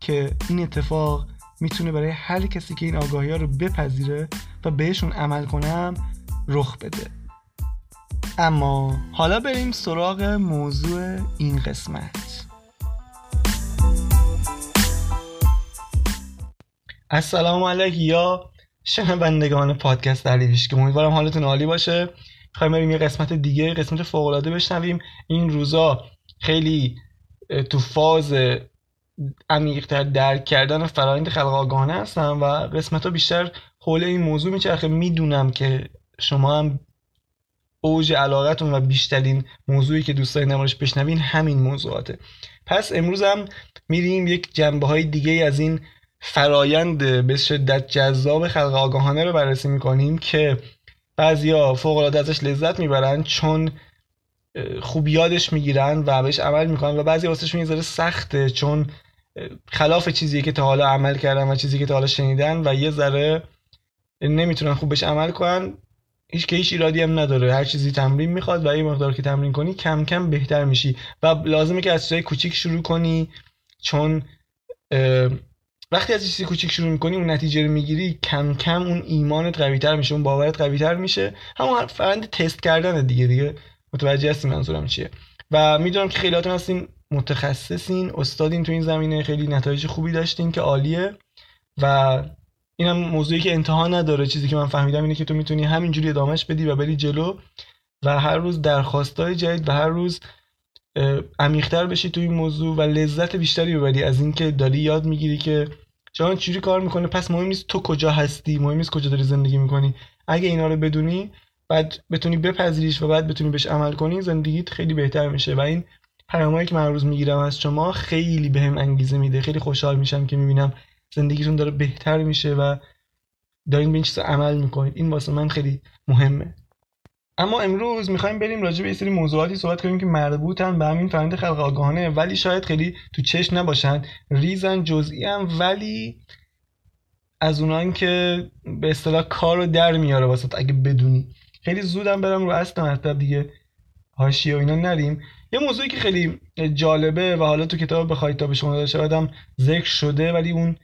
که این اتفاق می‌تونه برای هر کسی که این آگاهی ها رو بپذیره و بهشون عمل کنم رخ بده. اما حالا بریم سراغ موضوع این قسمت. السلام علیکم. یا شنوندگان پادکست علی که امیدوارم حالتون عالی باشه. می‌خوایم بریم یه قسمت دیگه قسمت فوق العاده بشنویم. این روزا خیلی تو فاز عمیقتر درک کردن فرایند خلق آگاهانه هستم و قسمت ها بیشتر حول این موضوع میچرخه. می‌دونم که شما هم اوج علاقتون و بیشترین موضوعی که دوست دارین نمارش بشنوین همین موضوعاته. پس امروز هم میریم یک جنبه های دیگه از این فرایند به شدت جذاب خلق آگاهانه رو بررسی می‌کنیم که بعضیا فوق العاده ازش لذت می‌برن چون خوب یادش می‌گیرن و بهش عمل می‌کنن و بعضی واسهشون یه سخته چون خلاف چیزی که تا حالا عمل کردن و چیزی که تا حالا شنیدن و یه ذره نمی‌تونن خوب بهش عمل کنن هیچ که هیچ ایرادی هم نداره. هر چیزی تمرین می‌خواد و این مقدار که تمرین کنی کم کم بهتر میشی. و لازمه که از چیزای کوچیک شروع کنی چون وقتی از چیزی کوچیک شروع می‌کنی اون نتیجه رو می‌گیری کم کم اون ایمانت قویتر میشه اون باورت قویتر میشه. همون فرند تست کردن دیگه دیگه متوجه هستی منظورم چیه. و می‌دونم که خیلیاتون هستین متخصصین استادین تو این زمینه خیلی نتایج خوبی داشتین که عالیه و اینم موضوعی که انتها نداره چیزی که من فهمیدم اینه که تو می‌تونی همینجوری ادامهش بدی و بری جلو و هر روز درخواستای جدید و هر روز عمیقتر بشی تو این موضوع و لذت بیشتری ببری از اینکه داری یاد می‌گیری که جهان چجوری کار می‌کنه پس مهم نیست تو کجا هستی مهم نیست کجا داری زندگی می‌کنی. اگه اینا رو بدونی بعد بتونی بپذیریش و بعد بتونی بهش عمل کنی زندگیت خیلی بهتر میشه و این پیامایی که من روز می‌گیرم از شما خیلی بهم به انگیزه میده. خیلی خوشحال میشم که می‌بینم زندگیتون داره بهتر میشه و دارین به این چیزا عمل می‌کنید این واسه من خیلی مهمه. اما امروز می‌خوایم بریم راجع به یه سری موضوعاتی صحبت کنیم که مربوطن به همین فرآیند خلق آگاهانه ولی شاید خیلی تو چش نباشن. ریزن جزئی هم ولی از اونان که به اصطلاح کار رو در میاره واسه اگه بدونی. خیلی زودم برم رو اصل مطلب دیگه. حاشیه و اینا نریم. یه موضوعی که خیلی جالبه و حالا تو کتاب بخواید تا به شما داده شود ذکر شده ولی اون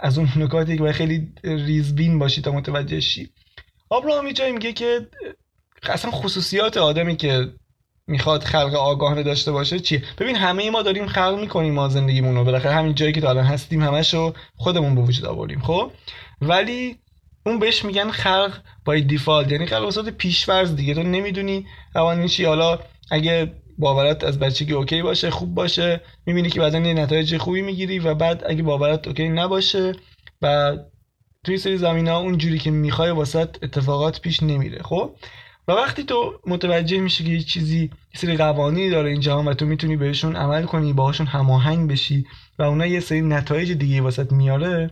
از اون نکاتی که خیلی ریزبین باشی تا متوجه شی. آبراهام جایی میگه که اصلا خصوصیات آدمی که می‌خواد خلق آگاهانه داشته باشه چیه؟ ببین همه ما داریم خلق می‌کنیم ما زندگیمون رو. بالاخره همین جایی که تا الان هستیم همشو خودمون به وجود آوردیم خب؟ ولی اون بهش میگن خلق by default یعنی خلق وسط پیشفرض دیگه. تو نمی‌دونی قوانین چی حالا اگه باورات از بچگی OK باشه خوب باشه. می‌بینی که بعدا یه نتایج خوبی می‌گیری و بعد اگه باورات OK نباشه و تو یه سری زمین ها اون جوری که می‌خوای واست اتفاقات پیش نمیره خب؟ و وقتی تو متوجه میشی که یه چیزی سری قوانینی داره این جهان و تو می‌تونی بهشون عمل کنی باهاشون هماهنگ بشی و اونا یه سری نتایج دیگه واسط میاره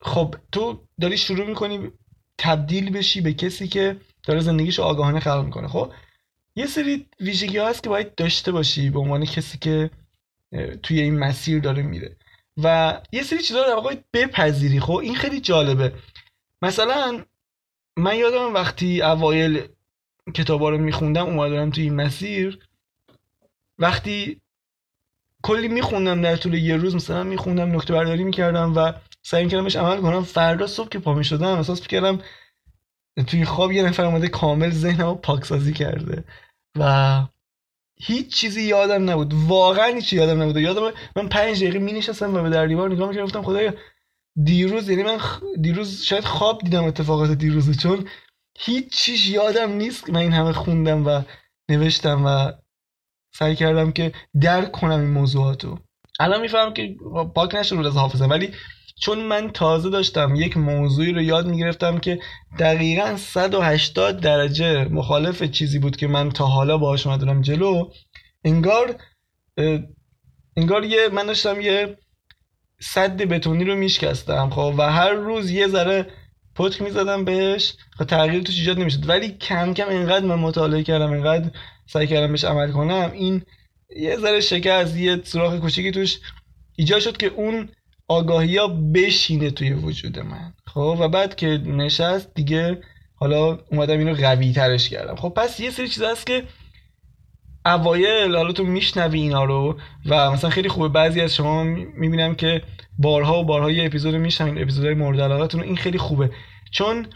خب تو داری شروع می‌کنی تبدیل بشی به کسی که داره زندگیشو آگاهانه خلق می‌کنه خب؟ یه سری ویژگی هست که باید داشته باشی به عنوان کسی که توی این مسیر داره میره. و یه سری چیزا رو واقع بپذیری. خب این خیلی جالبه. مثلا من یادم وقتی اوایل کتابا رو میخوندم اومدم توی این مسیر. وقتی کلی میخوندم در طول یه روز مثلا میخوندم نکته برداری می‌کردم و سعی می‌کردم بهش عمل کنم. فردا صبح که پا می‌شدم احساس می‌کردم توی خواب یه نفر اومده کامل ذهنم رو پاکسازی کرده. و هیچ چیزی یادم نبود. واقعا هیچ یادم نبود. یادم من پنج دقیقه می نشستم و به در دیوار نگاه می‌کردم. گفتم خدایا دیروز یعنی من دیروز شاید خواب دیدم اتفاقات دیروز چون هیچ چیز یادم نیست. من این همه خوندم و نوشتم و سعی کردم که درک کنم این موضوعاتو. الان می‌فهمم که پاک نشد از حافظم. ولی چون من تازه داشتم یک موضوعی رو یاد می‌گرفتم که دقیقا 180 درجه مخالف چیزی بود که من تا حالا باهاش اومدم جلو انگار انگار یه من داشتم یه صد بتونی رو میشکستم خب؟ و هر روز یه ذره پتک می‌زدم بهش خب تغییر توش ایجاد نمی‌شد. ولی کم کم اینقدر من مطالعه کردم اینقدر سعی کردم بهش عمل کنم این یه ذره شکست یه سوراخ کوچیکی توش ایجاد شد که اون آگاهی ها بشینه توی وجود من. خب و بعد که نشست دیگه حالا اومدم اینو قوی ترش کردم. خب پس یه سری چیز هست که اوایل حالا تو میشنوی اینا رو و مثلا خیلی خوبه. بعضی از شما می‌بینم که بارها و بارها یه اپیزود میشنوین اپیزودهای مورد علاقتون این خیلی خوبه. چون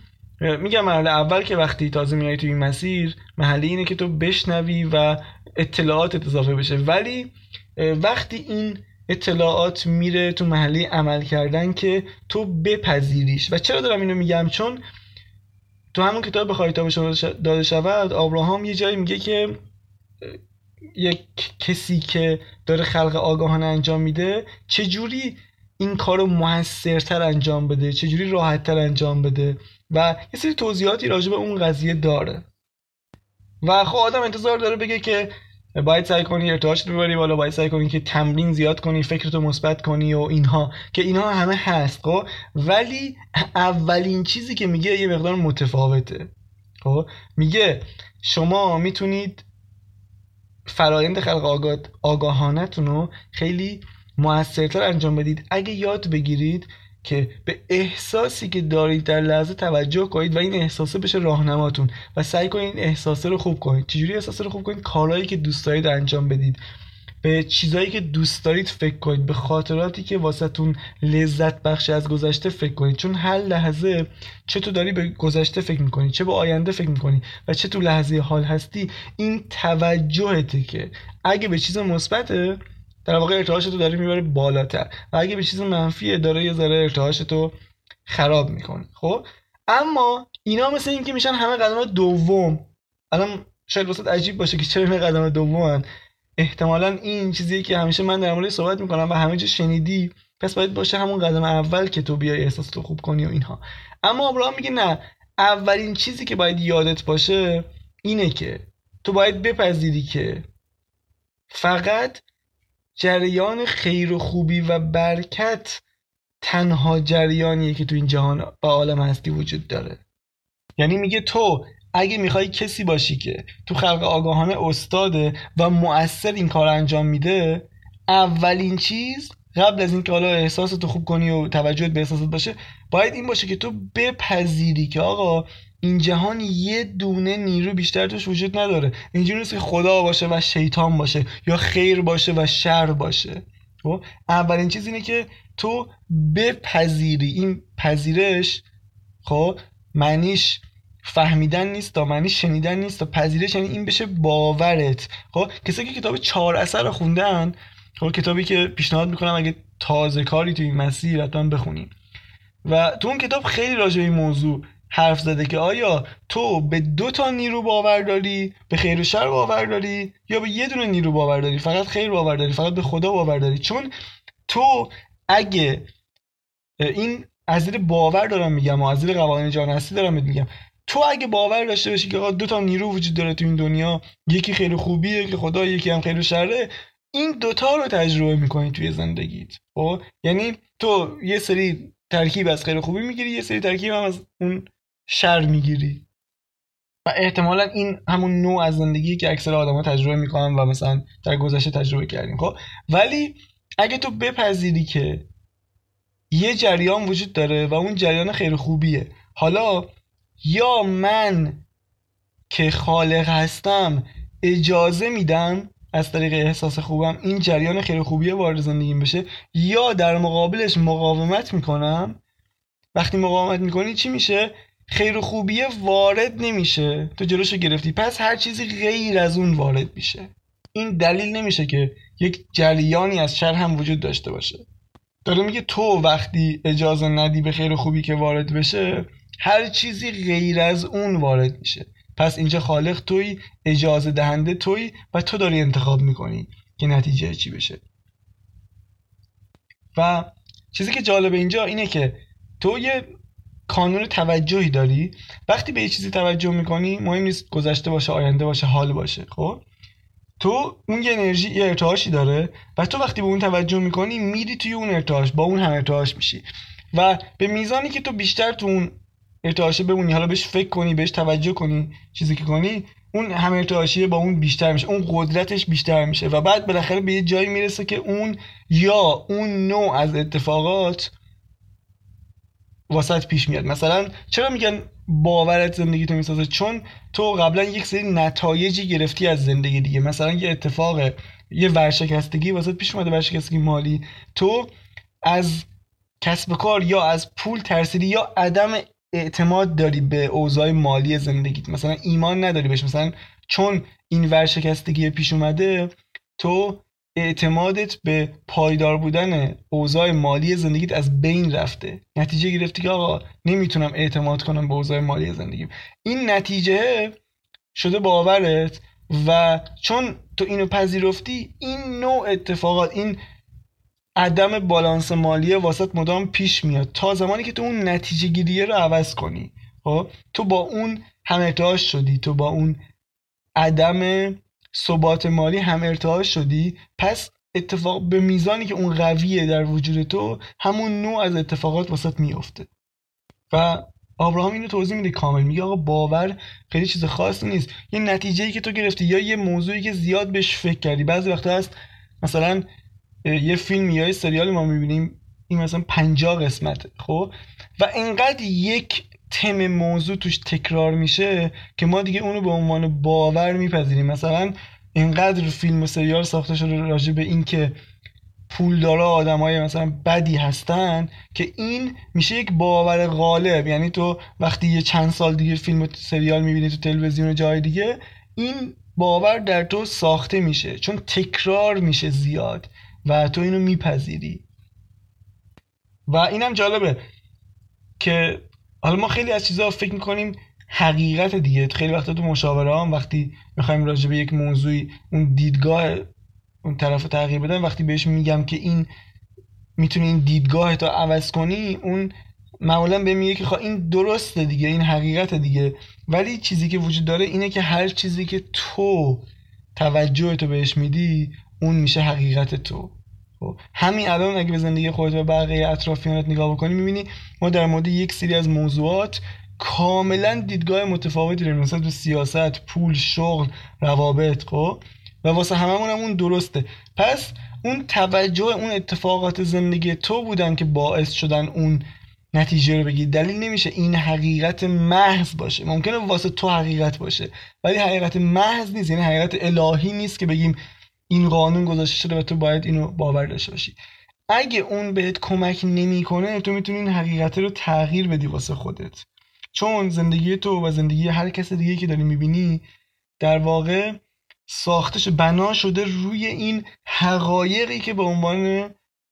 میگم مرحله اول که وقتی تازه میای تو این مسیر محله اینه که تو بشنوی و اطلاعات اضافه بشه. ولی وقتی این اطلاعات میره تو محله عمل کردن که تو بپذیریش. و چرا دارم اینو میگم؟ چون تو همون کتاب بخواهی تا داده شود آبراهام یه جایی میگه که یک کسی که داره خلق آگاهانه انجام میده چجوری این کار رو موثرتر انجام بده چجوری راحتتر انجام بده؟ و یه سری توضیحاتی راجع به اون قضیه داره. و خب آدم انتظار داره بگه که باید سعی کنی ارتعاش ببری بالا باید سعی کنی که تمرین زیاد کنی فکرتو مثبت کنی و اینها که اینها همه هست خب؟ ولی اولین چیزی که میگه یه مقدار متفاوته خب؟ میگه شما می‌تونید فرایند خلق آگاه... آگاهانتون رو خیلی موثرتر انجام بدید. اگه یاد بگیرید که به احساسی که دارید در لحظه توجه کنید و این احساسه بشه راهنماتون و سعی کنید این احساسه رو خوب کنید. چجوری احساسه رو خوب کنید؟ کارهایی که دوست دارید انجام بدید. به چیزایی که دوست دارید فکر کنید. به خاطراتی که واسهتون لذت بخش از گذشته فکر کنید. چون هر لحظه چه تو داری به گذشته فکر می‌کنی چه به آینده فکر می‌کنی و چه تو لحظه حال هستی این توجهته که اگه به چیز مثبته در واقع ارتعاش تو داره می‌بره بالاتر. و اگه به چیز منفیه داره یه ذره ارتعاش تو خراب می‌کنه. خب؟ اما اینا مثل اینکه میشن همه قدم دوم. الان شاید واسه عجیب باشه که چرا این قدم دوم احتمالا این چیزی که همیشه من در مورد صحبت می‌کنم و همه جا شنیدی. پس باید باشه همون قدم اول که تو بیای احساس تو خوب کنی و اینها. اما ابراهام میگه نه. اولین چیزی که باید یادت باشه اینه که تو باید بپذیری که فقط جریان خیر و خوبی و برکت تنها جریانیه که تو این جهان و عالم هستی وجود داره. یعنی میگه تو اگه می‌خوای کسی باشی که تو خلق آگاهانه استاده و مؤثر این کار انجام میده اولین چیز قبل از اینکه حالا احساس تو خوب کنی و توجهت به احساسات باشه باید این باشه که تو بپذیری که آقا این جهان یه دونه نیرو بیشتر توش وجود نداره. اینجوری نیست که خدا باشه و شیطان باشه یا خیر باشه و شر باشه. خب؟ اولین چیز اینه که تو بپذیری. این پذیرش خب؟ معنیش فهمیدن نیست تا معنی شنیدن نیست تا پذیرش یعنی این بشه باورت. خب؟ کسایی که کتاب چهار اثر رو خوندن خب؟ کتابی که پیشنهاد می‌کنم اگه تازه کاری تو این مسیر حتما بخونیم و تو اون کتاب خیلی راجع این موضوع حرف زده که آیا تو به دو تا نیرو باور داری به خیر و شر باور داری یا به یه دونه نیرو باور داری؟ فقط خیر باور داری فقط به خدا باور داری. چون تو اگه این از زیر باور دارم میگم و از زیر قوانین جان هستی دارم میگم. تو اگه باور داشته باشی که دو تا نیرو وجود داره تو این دنیا یکی خیر خوبیه که خدا یکی هم خیر و شره این دوتا رو تجربه می‌کنی توی زندگیت. خب؟ یعنی تو یه سری ترکیب از خیر خوبی می‌گیری یه سری ترکیب هم از اون شر می‌گیری. و احتمالا این همون نوع از زندگی که اکثر آدما تجربه می‌کنن و مثلا در گذشته تجربه کردیم خب؟ ولی اگه تو بپذیری که یه جریان وجود داره و اون جریان خیر خوبیه حالا یا من که خالق هستم اجازه میدم از طریق احساس خوبم این جریان خیر خوبیه وارد زندگیم بشه یا در مقابلش مقاومت می‌کنم؟ وقتی مقاومت می‌کنی چی میشه؟ خیر و خوبیه وارد نمیشه. تو جلوشو گرفتی. پس هر چیزی غیر از اون وارد میشه. این دلیل نمیشه که یک جریانی از شر هم وجود داشته باشه. داره میگه تو وقتی اجازه ندی به خیر و خوبی که وارد بشه هر چیزی غیر از اون وارد میشه. پس اینجا خالق توی اجازه دهنده توی و تو داری انتخاب می‌کنی که نتیجه چی بشه. و چیزی که جالب اینجا اینه که تو یه کانون توجهی داری؟ وقتی به یه چیزی توجه می‌کنی مهم نیست گذشته باشه آینده باشه حال باشه خب؟ تو اون یه انرژی یه ارتعاشی داره و تو وقتی به اون توجه می‌کنی میری توی اون ارتعاش با اون هم ارتعاش میشی. و به میزانی که تو بیشتر تو اون ارتعاشه بمونی حالا بهش فکر کنی بهش توجه کنی چیزی که کنی اون هم ارتعاشیه با اون بیشتر میشه اون قدرتش بیشتر میشه. و بعد بالاخره به یه جایی می‌رسه که اون یا اون نوع از اتفاقات واسط پیش میاد. مثلا چرا میگن باورت زندگی تو می‌سازه؟ چون تو قبلا یک سری نتایجی گرفتی از زندگی دیگه. مثلا یه اتفاق یه ورشکستگی واسه پیش اومده ورشکستگی مالی. تو از کسب کار یا از پول ترسیدی یا عدم اعتماد داری به اوضاع مالی زندگیت. مثلا ایمان نداری بهش. مثلا چون این ورشکستگی پیش اومده تو اعتمادت به پایدار بودن اوضاع مالی زندگیت از بین رفته. نتیجه گرفتی که آقا نمی‌تونم اعتماد کنم به اوضاع مالی زندگیم. این نتیجه شده باورت و چون تو اینو پذیرفتی این نوع اتفاقات این عدم بالانس مالی واسط مدام پیش میاد. تا زمانی که تو اون نتیجه گیریه رو عوض کنی. خب؟ تو با اون هم ارتعاش شدی. تو با اون عدم ثبات مالی هم ارتعاش شدی پس اتفاق به میزانی که اون قویه در وجود تو همون نوع از اتفاقات واسط میفته و آبراهام اینو توضیح میده کامل. میگه آقا باور خیلی چیز خاصی نیست. یه نتیجه ای که تو گرفتی یا یه موضوعی که زیاد بهش فکر کردی. بعضی وقتا هست مثلا یه فیلم یا یه سریال ما می‌بینیم این مثلا 50 قسمته خب؟ و انقدر یک تم موضوع توش تکرار میشه که ما دیگه اونو به عنوان باور میپذیریم. مثلا اینقدر فیلم و سریال ساخته شده راجع به این که پولدارا آدمای مثلا بدی هستن که این میشه یک باور غالب. یعنی تو وقتی یه چند سال دیگه فیلم و سریال می‌بینی تو تلویزیون و جای دیگه این باور در تو ساخته میشه. چون تکرار میشه زیاد و تو اینو میپذیری. و اینم جالبه که حالا ما خیلی از چیزها فکر می‌کنیم حقیقت دیگه. خیلی وقتا تو مشاوره هم وقتی می‌خوایم راجع به یک موضوعی اون دیدگاه اون طرف تغییر بدن وقتی بهش میگم که این می‌تونی این دیدگاه تو عوض کنی اون معمولا به میگه که خب این درسته دیگه این حقیقت دیگه. ولی چیزی که وجود داره اینه که هر چیزی که تو توجه تو بهش میدی اون میشه حقیقت تو. همین الان اگه به زندگی خودت و بقیه اطرافیانت نگاه بکنی می‌بینی ما در مورد یک سری از موضوعات کاملا دیدگاه متفاوتی داریم مثلا تو سیاست پول شغل روابط خب؟ و واسه هممون هم اون درسته. پس اون توجه اون اتفاقات زندگی تو بودن که باعث شدن اون نتیجه رو بگی دلیل نمیشه این حقیقت محض باشه. ممکنه واسه تو حقیقت باشه ولی حقیقت محض نیست یعنی حقیقت الهی نیست که بگیم این قانون گذاشته شده و تو باید اینو باور داشته باشی. اگه اون بهت کمک نمی‌کنه تو می‌تونی این حقیقت رو تغییر بدی واسه خودت. چون زندگی تو و زندگی هر کس دیگه که داری می‌بینی در واقع ساختش بنا شده روی این حقایقی که به عنوان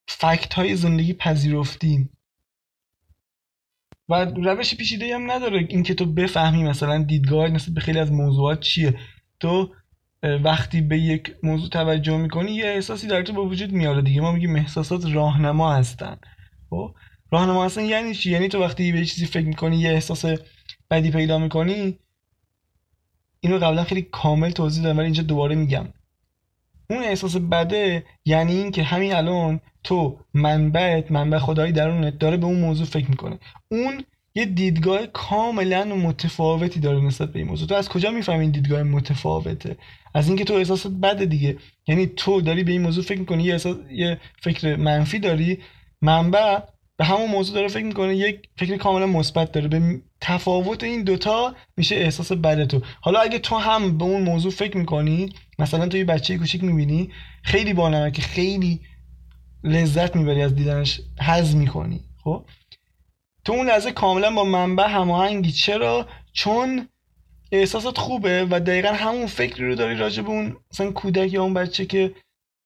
فکت های زندگی پذیرفتیم و روش پیچیده هم نداره اینکه تو بفهمی مثلا دیدگاه نسبت به خیلی از موضوعات چیه. تو وقتی به یک موضوع توجه می‌کنی یه احساسی در تو به وجود میاره دیگه. ما میگیم احساسات راهنما هستن. خب؟ راهنما هستن یعنی چی؟ یعنی تو وقتی به چیزی فکر می‌کنی یه احساس بدی پیدا می‌کنی اینو قبلا خیلی کامل توضیح دادم ولی اینجا دوباره میگم. اون احساس بده یعنی این که همین الان تو منبعت منبع خدایی درونت داره به اون موضوع فکر می‌کنه. اون یه دیدگاه کاملا متفاوتی داره نسبت به این موضوع. تو از کجا می‌فهمی این دیدگاه متفاوته؟ از اینکه تو احساست بده دیگه. یعنی تو داری به این موضوع فکر می‌کنی یه, احساس، یه فکر منفی داری منبع به همون موضوع داره فکر می‌کنه یک فکر کاملا مثبت داره. به تفاوت این دوتا میشه احساس بده تو. حالا اگه تو هم به اون موضوع فکر می‌کنی مثلا تو یه بچه کوچیک می‌بینی خیلی که خیلی لذت می‌بری از دیدنش حز می‌کنی خب؟ تو اون لحظه کاملا با منبع هماهنگی. چرا؟ چون احساسات خوبه و دقیقا همون فکری رو داری راجع به اون مثلا کودک یا اون بچه که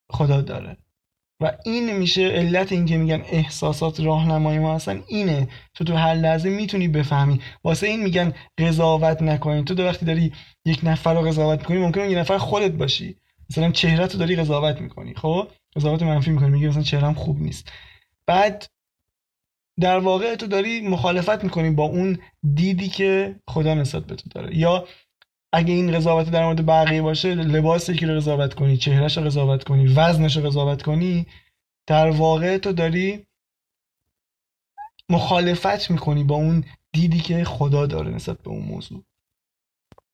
خدا داره. و این میشه علت این که میگن احساسات راهنمای ما هستن اینه. تو تو هر لحظه می‌تونی بفهمی. واسه این میگن قضاوت نکنی. تو دو وقتی داری یک نفر رو قضاوت می‌کنی ممکنه یه نفر خودت باشی. مثلا چهره تو داری قضاوت می‌کنی خب؟ قضاوت منفی می‌کنی. میگی مثلا چهرم خوب نیست. بعد در واقع تو داری مخالفت می‌کنی با اون دیدی که خدا نسبت به تو داره. یا اگه این قضاوت در مورد بقیه باشه لباس یکی رو قضاوت کنی چهرهش رو قضاوت کنی وزنش رو قضاوت کنی در واقع تو داری مخالفت می‌کنی با اون دیدی که خدا داره نسبت به اون موضوع.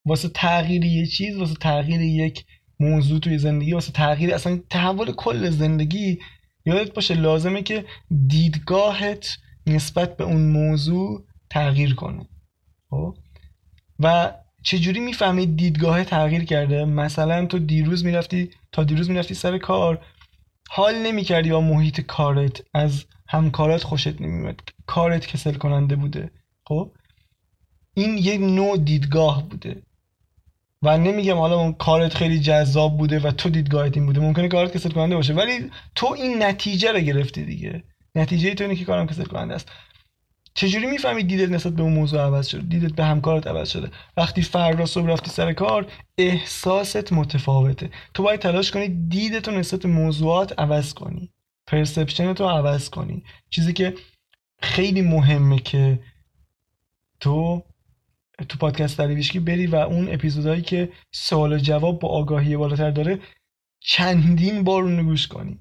واسه تغییر یه چیز واسه تغییر یک موضوع توی زندگی واسه تغییر اصلا تحول کل زندگی یادت باشه لازمه که دیدگاهت نسبت به اون موضوع تغییر کنه. خب؟ و چجوری می‌فهمی دیدگاه تغییر کرده؟ مثلا تو دیروز می‌رفتی تا دیروز می‌رفتی سر کار حال نمی‌کردی با محیط کارت از همکارات خوشت نمیومد کارت کسل کننده بوده. خب؟ این یک نوع دیدگاه بوده. و نمیگم حالا اون کارت خیلی جذاب بوده و تو دیدگاهت این بوده. ممکنه کارت کسل کننده باشه. ولی تو این نتیجه رو گرفتی دیگه. نتیجه تو اینه که کارم کسل کننده است. چجوری می‌فهمی دیدت نسبت به اون موضوع عوض شده؟ دیدت به همکارت عوض شده. وقتی فردا صبح رفتی سر کار احساست متفاوته. تو باید تلاش کنی دیدت رو نسبت به موضوعات عوض کنی. پرسپشن تو عوض کنی. چیزی که خیلی مهمه که تو تو پادکست دریویشکی بری و اون اپیزودهایی که سوال و جواب با آگاهی بالاتر داره چندین بار اون گوش کنی.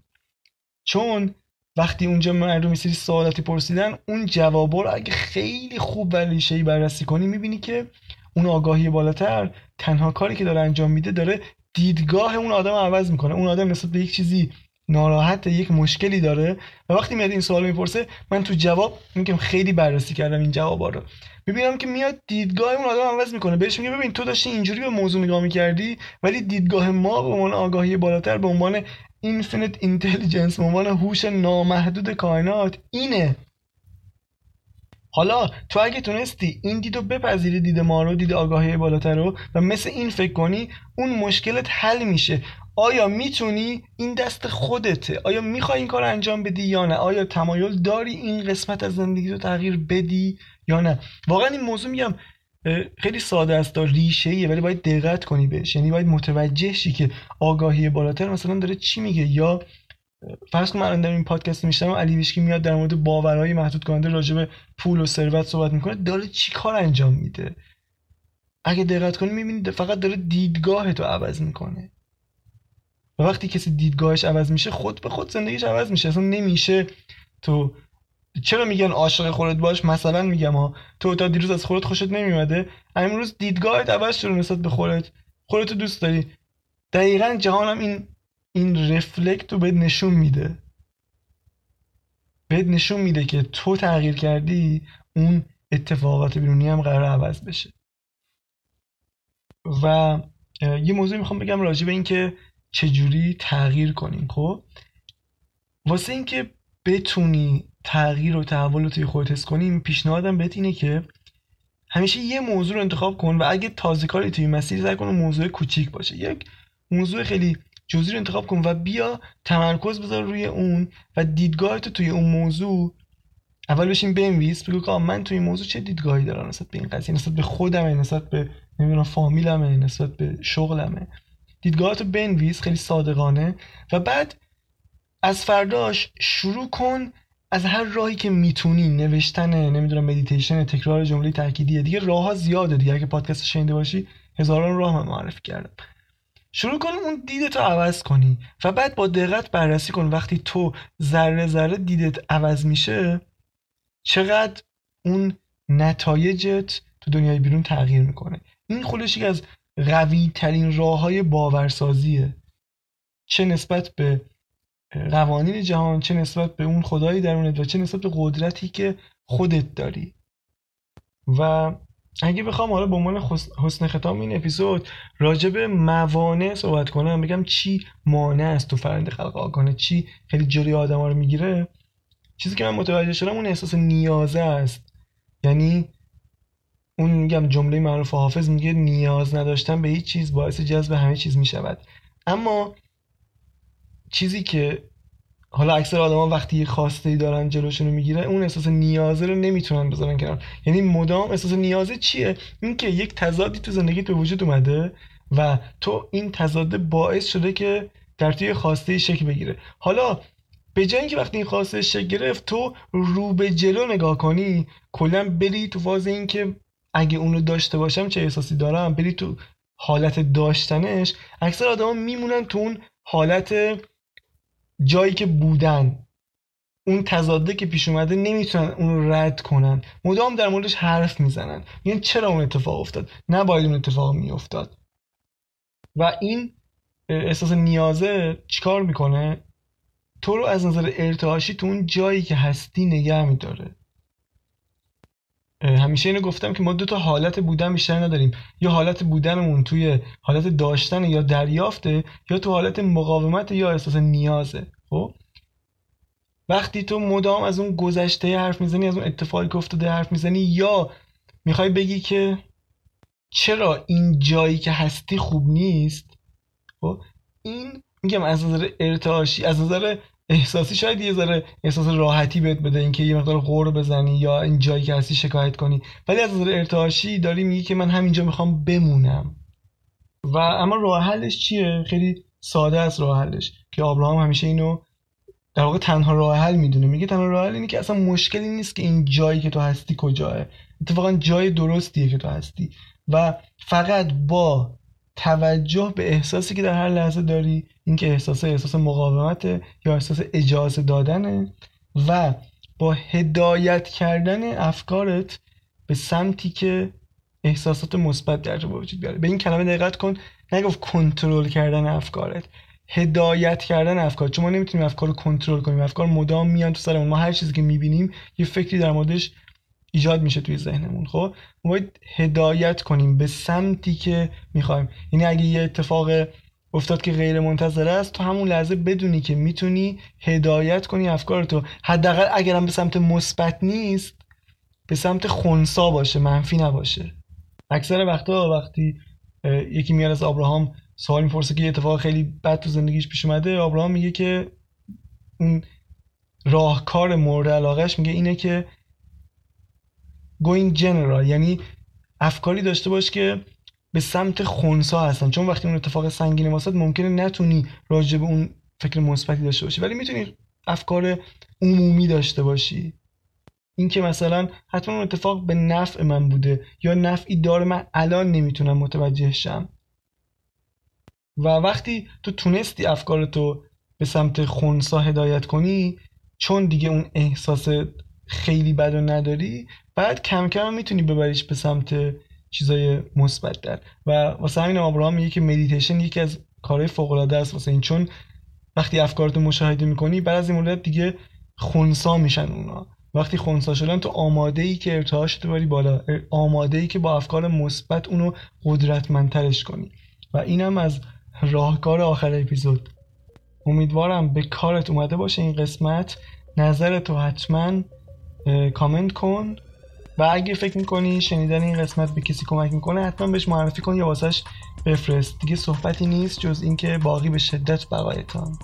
چون وقتی اونجا مردم سری سوالاتی پرسیدن اون جوابا رو اگه خیلی خوب و ریشه‌ای بررسی کنی می‌بینی که اون آگاهی بالاتر تنها کاری که داره انجام میده داره دیدگاه اون آدم عوض می‌کنه. اون آدم نسبت به یک چیزی ناراحت یک مشکلی داره و وقتی میاد این سوال می‌پرسه من تو جواب میگم خیلی بررسی کردم این جوابا رو. می‌بینم که میاد دیدگاه اون آدم عوض می‌کنه. بهش میگه ببین تو داشتی اینجوری به موضوع نگاه می‌کردی ولی دیدگاه ما به عنوان آگاهی بالاتر به عنوان اینفینیت اینتلیجنس عنوان هوش نامحدود کائنات. اینه. حالا تو اگه تونستی این دیدو بپذیری دید ما رو دید آگاهی بالاتر رو و مثل این فکر کنی اون مشکلت حل میشه. آیا می‌تونی این دست خودته؟ آیا می‌خوای این کار انجام بدی یا نه؟ آیا تمایل داری این قسمت از زندگی رو تغییر بدی یا نه؟ واقعا این موضوع میگم خیلی ساده است ریشه ایه ولی باید دقت کنی بهش. یعنی باید متوجه شی که آگاهی بالاتر مثلا داره چی میگه. یا فرض کن من این پادکست میشتم علی ویشکی میاد در مورد باورهای محدود کننده راجع به پول و ثروت صحبت می‌کنه داره چی کار انجام میده؟ اگه دقت کنی می‌بینی فقط داره دیدگاه تو عوض می‌کنه. و وقتی کسی دیدگاهش عوض میشه خود به خود زندگیش عوض میشه. اصلا نمیشه تو چرا میگن عاشق خودت باش؟ مثلا میگم ها تو تا دیروز از خودت خوشت نمیومده امروز دیدگاهت عوض شده نسبت به خودت. خودت دوست داری. دقیقا جهانم این این رفلکت رو بهت نشون میده. بهت نشون میده که تو تغییر کردی اون اتفاقات بیرونی هم قرار عوض بشه. و یه موضوع می‌خوام بگم راجع به این که چجوری تغییر کنیم خب؟ واسه اینکه بتونی تغییر و تحول رو توی خودت حس کنی پیشنهادم بهت اینه که همیشه یه موضوع رو انتخاب کن و اگه تازه کاری توی مسیر سعی کن موضوع کوچیک باشه. یک موضوع خیلی جزئی رو انتخاب کن و بیا تمرکز بذار روی اون و دیدگاهت توی اون موضوع اول بشین بنویس بگو که من توی این موضوع چه دیدگاهی دارم نسبت به این قضیه نسبت به خودمه نسبت به نمی‌دونم فامیلمه نسبت به شغلمه. دیدگاهاتو بنویس خیلی صادقانه و بعد از فرداش شروع کن از هر راهی که می‌تونی نوشتن نمی‌دونم مدیتیشن تکرار جمله تاکیدیه دیگه راه ها زیاده دیگه. اگه پادکست شنیده باشی هزاران راه من معرفی کردم. شروع کن اون دیدت رو عوض کنی و بعد با دقت بررسی کن وقتی تو ذره ذره دیدت عوض میشه چقدر اون نتایجت تو دنیای بیرون تغییر می‌کنه. این خودش از قوی ترین راه های باورسازیه. چه نسبت به قوانین جهان چه نسبت به اون خدایی درونت و چه نسبت به قدرتی که خودت داری. و اگه بخوام حالا به عنوان حسن ختام این اپیزود راجع به موانع صحبت کنم بگم چی مانع است تو فرند خلق آگانه چی خیلی جلوی ها رو می‌گیره. چیزی که من متوجه شدم اون احساس نیازه است. یعنی اون میگم جمله معروف حافظ میگه نیاز نداشتن به هیچ چیز باعث جذب همه چیز می‌شود. اما چیزی که حالا اکثر آدما وقتی یه خواسته ای دارن جلوشونو می‌گیره اون احساس نیازه رو نمی‌تونن بذارن کنار. یعنی مدام احساس نیازه چیه؟ اینکه یک تضادی تو زندگی به وجود اومده و تو این تضاد باعث شده که در توی خواسته شکل بگیره. حالا به جای اینکه وقتی این خواسته شکل گرفت تو رو به جلو نگاه کنی کلا بری تو فاز اینکه اگه اونو داشته باشم چه احساسی دارم؟ بری تو حالت داشتنش. اکثر آدما میمونن تو اون حالت جایی که بودن اون تضاده که پیش اومده نمی‌تونن اون رو رد کنن. مدام در موردش حرف می‌زنن. یعنی چرا اون اتفاق افتاد؟ نباید اون اتفاق میافتاد. و این احساس نیازه چیکار می‌کنه؟ تو رو از نظر ارتعاشی تو اون جایی که هستی نگه میداره. همیشه اینو گفتم که ما دو تا حالت بودن بیشتر نداریم. یا حالت بودنمون توی حالت داشتن یا دریافته یا تو حالت مقاومت یا احساس نیازه. خب؟ وقتی تو مدام از اون گذشته حرف می‌زنی از اون اتفاقی که افتاده حرف می‌زنی یا می‌خوای بگی که چرا این جایی که هستی خوب نیست؟ خب؟ این میگم از نظر ارتعاشی از نظر احساسی شاید یه ذره احساس راحتی بهت بده اینکه یه مقدار غور بزنی یا این جایی که هستی شکایت کنی. ولی از نظر ارتعاشی داری میگی که من همینجا می‌خوام بمونم. و اما راه حلش چیه؟ خیلی ساده است راه حلش. که آبراهام همیشه اینو در واقع تنها راه حل می‌دونه. میگه تنها راه حل اینه که اصلا مشکلی نیست که این جایی که تو هستی کجاه. اتفاقا جای درستیه که تو هستی. و فقط با توجه به احساسی که در هر لحظه داری اینکه احساس احساس مقاومت یا احساس اجازه دادنه و با هدایت کردن افکارت به سمتی که احساسات مثبت در تو وجود بیاره. به این کلمه دقت کن نگفت کنترل کردن افکارت. هدایت کردن افکار. چون ما نمی‌تونیم افکار رو کنترل کنیم. افکار مدام میان تو سرمون ما هر چیزی که می‌بینیم یه فکری در موردش ایجاد میشه توی ذهنمون خب؟ ما باید هدایت کنیم به سمتی که می‌خوایم. یعنی اگه یه اتفاق افتاد که غیر منتظره است تو همون لحظه بدونی که می‌تونی هدایت کنی افکار تو. حداقل اگرم به سمت مثبت نیست به سمت خونسا باشه منفی نباشه. اکثر وقتا وقتی یکی میاد از ابراهام سوال می‌پرسه که یه اتفاق خیلی بد تو زندگیش پیش اومده ابراهام میگه که اون راهکار مورد علاقهش میگه اینه که going general. یعنی افکاری داشته باش که به سمت خونسا هستن. چون وقتی اون اتفاق سنگین واسط ممکنه نتونی راجع به اون فکر مثبتی داشته باشی. ولی می‌تونی افکار عمومی داشته باشی. اینکه مثلا حتما اون اتفاق به نفع من بوده یا نفعی داره من الان نمی‌تونم متوجه شم. و وقتی تو تونستی افکارتو به سمت خونسا هدایت کنی چون دیگه اون احساس خیلی بد و نداری بعد کم کم می‌تونی ببریش به سمت چیزای مثبت تر و واسه همین ابراهام میگه که مدیتیشن یکی از کارهای فوق العاده است واسه این. چون وقتی افکارتو مشاهده می‌کنی بعد از این مدت دیگه خونسا میشن اونا. وقتی خونسا شدن تو آماده ای که ارتعاش تو بری بالا آماده ای که با افکار مثبت اونو قدرتمندترش کنی. و اینم از راهکار آخر اپیزود. امیدوارم به کارت اومده باشه این قسمت. نظر تو حتما کامنت کن. و اگه فکر می‌کنی شنیدن این قسمت به کسی کمک می‌کنه حتما بهش معرفی کن یا واسش بفرست. دیگه صحبتی نیست جز اینکه باقی به شدت بقایتان.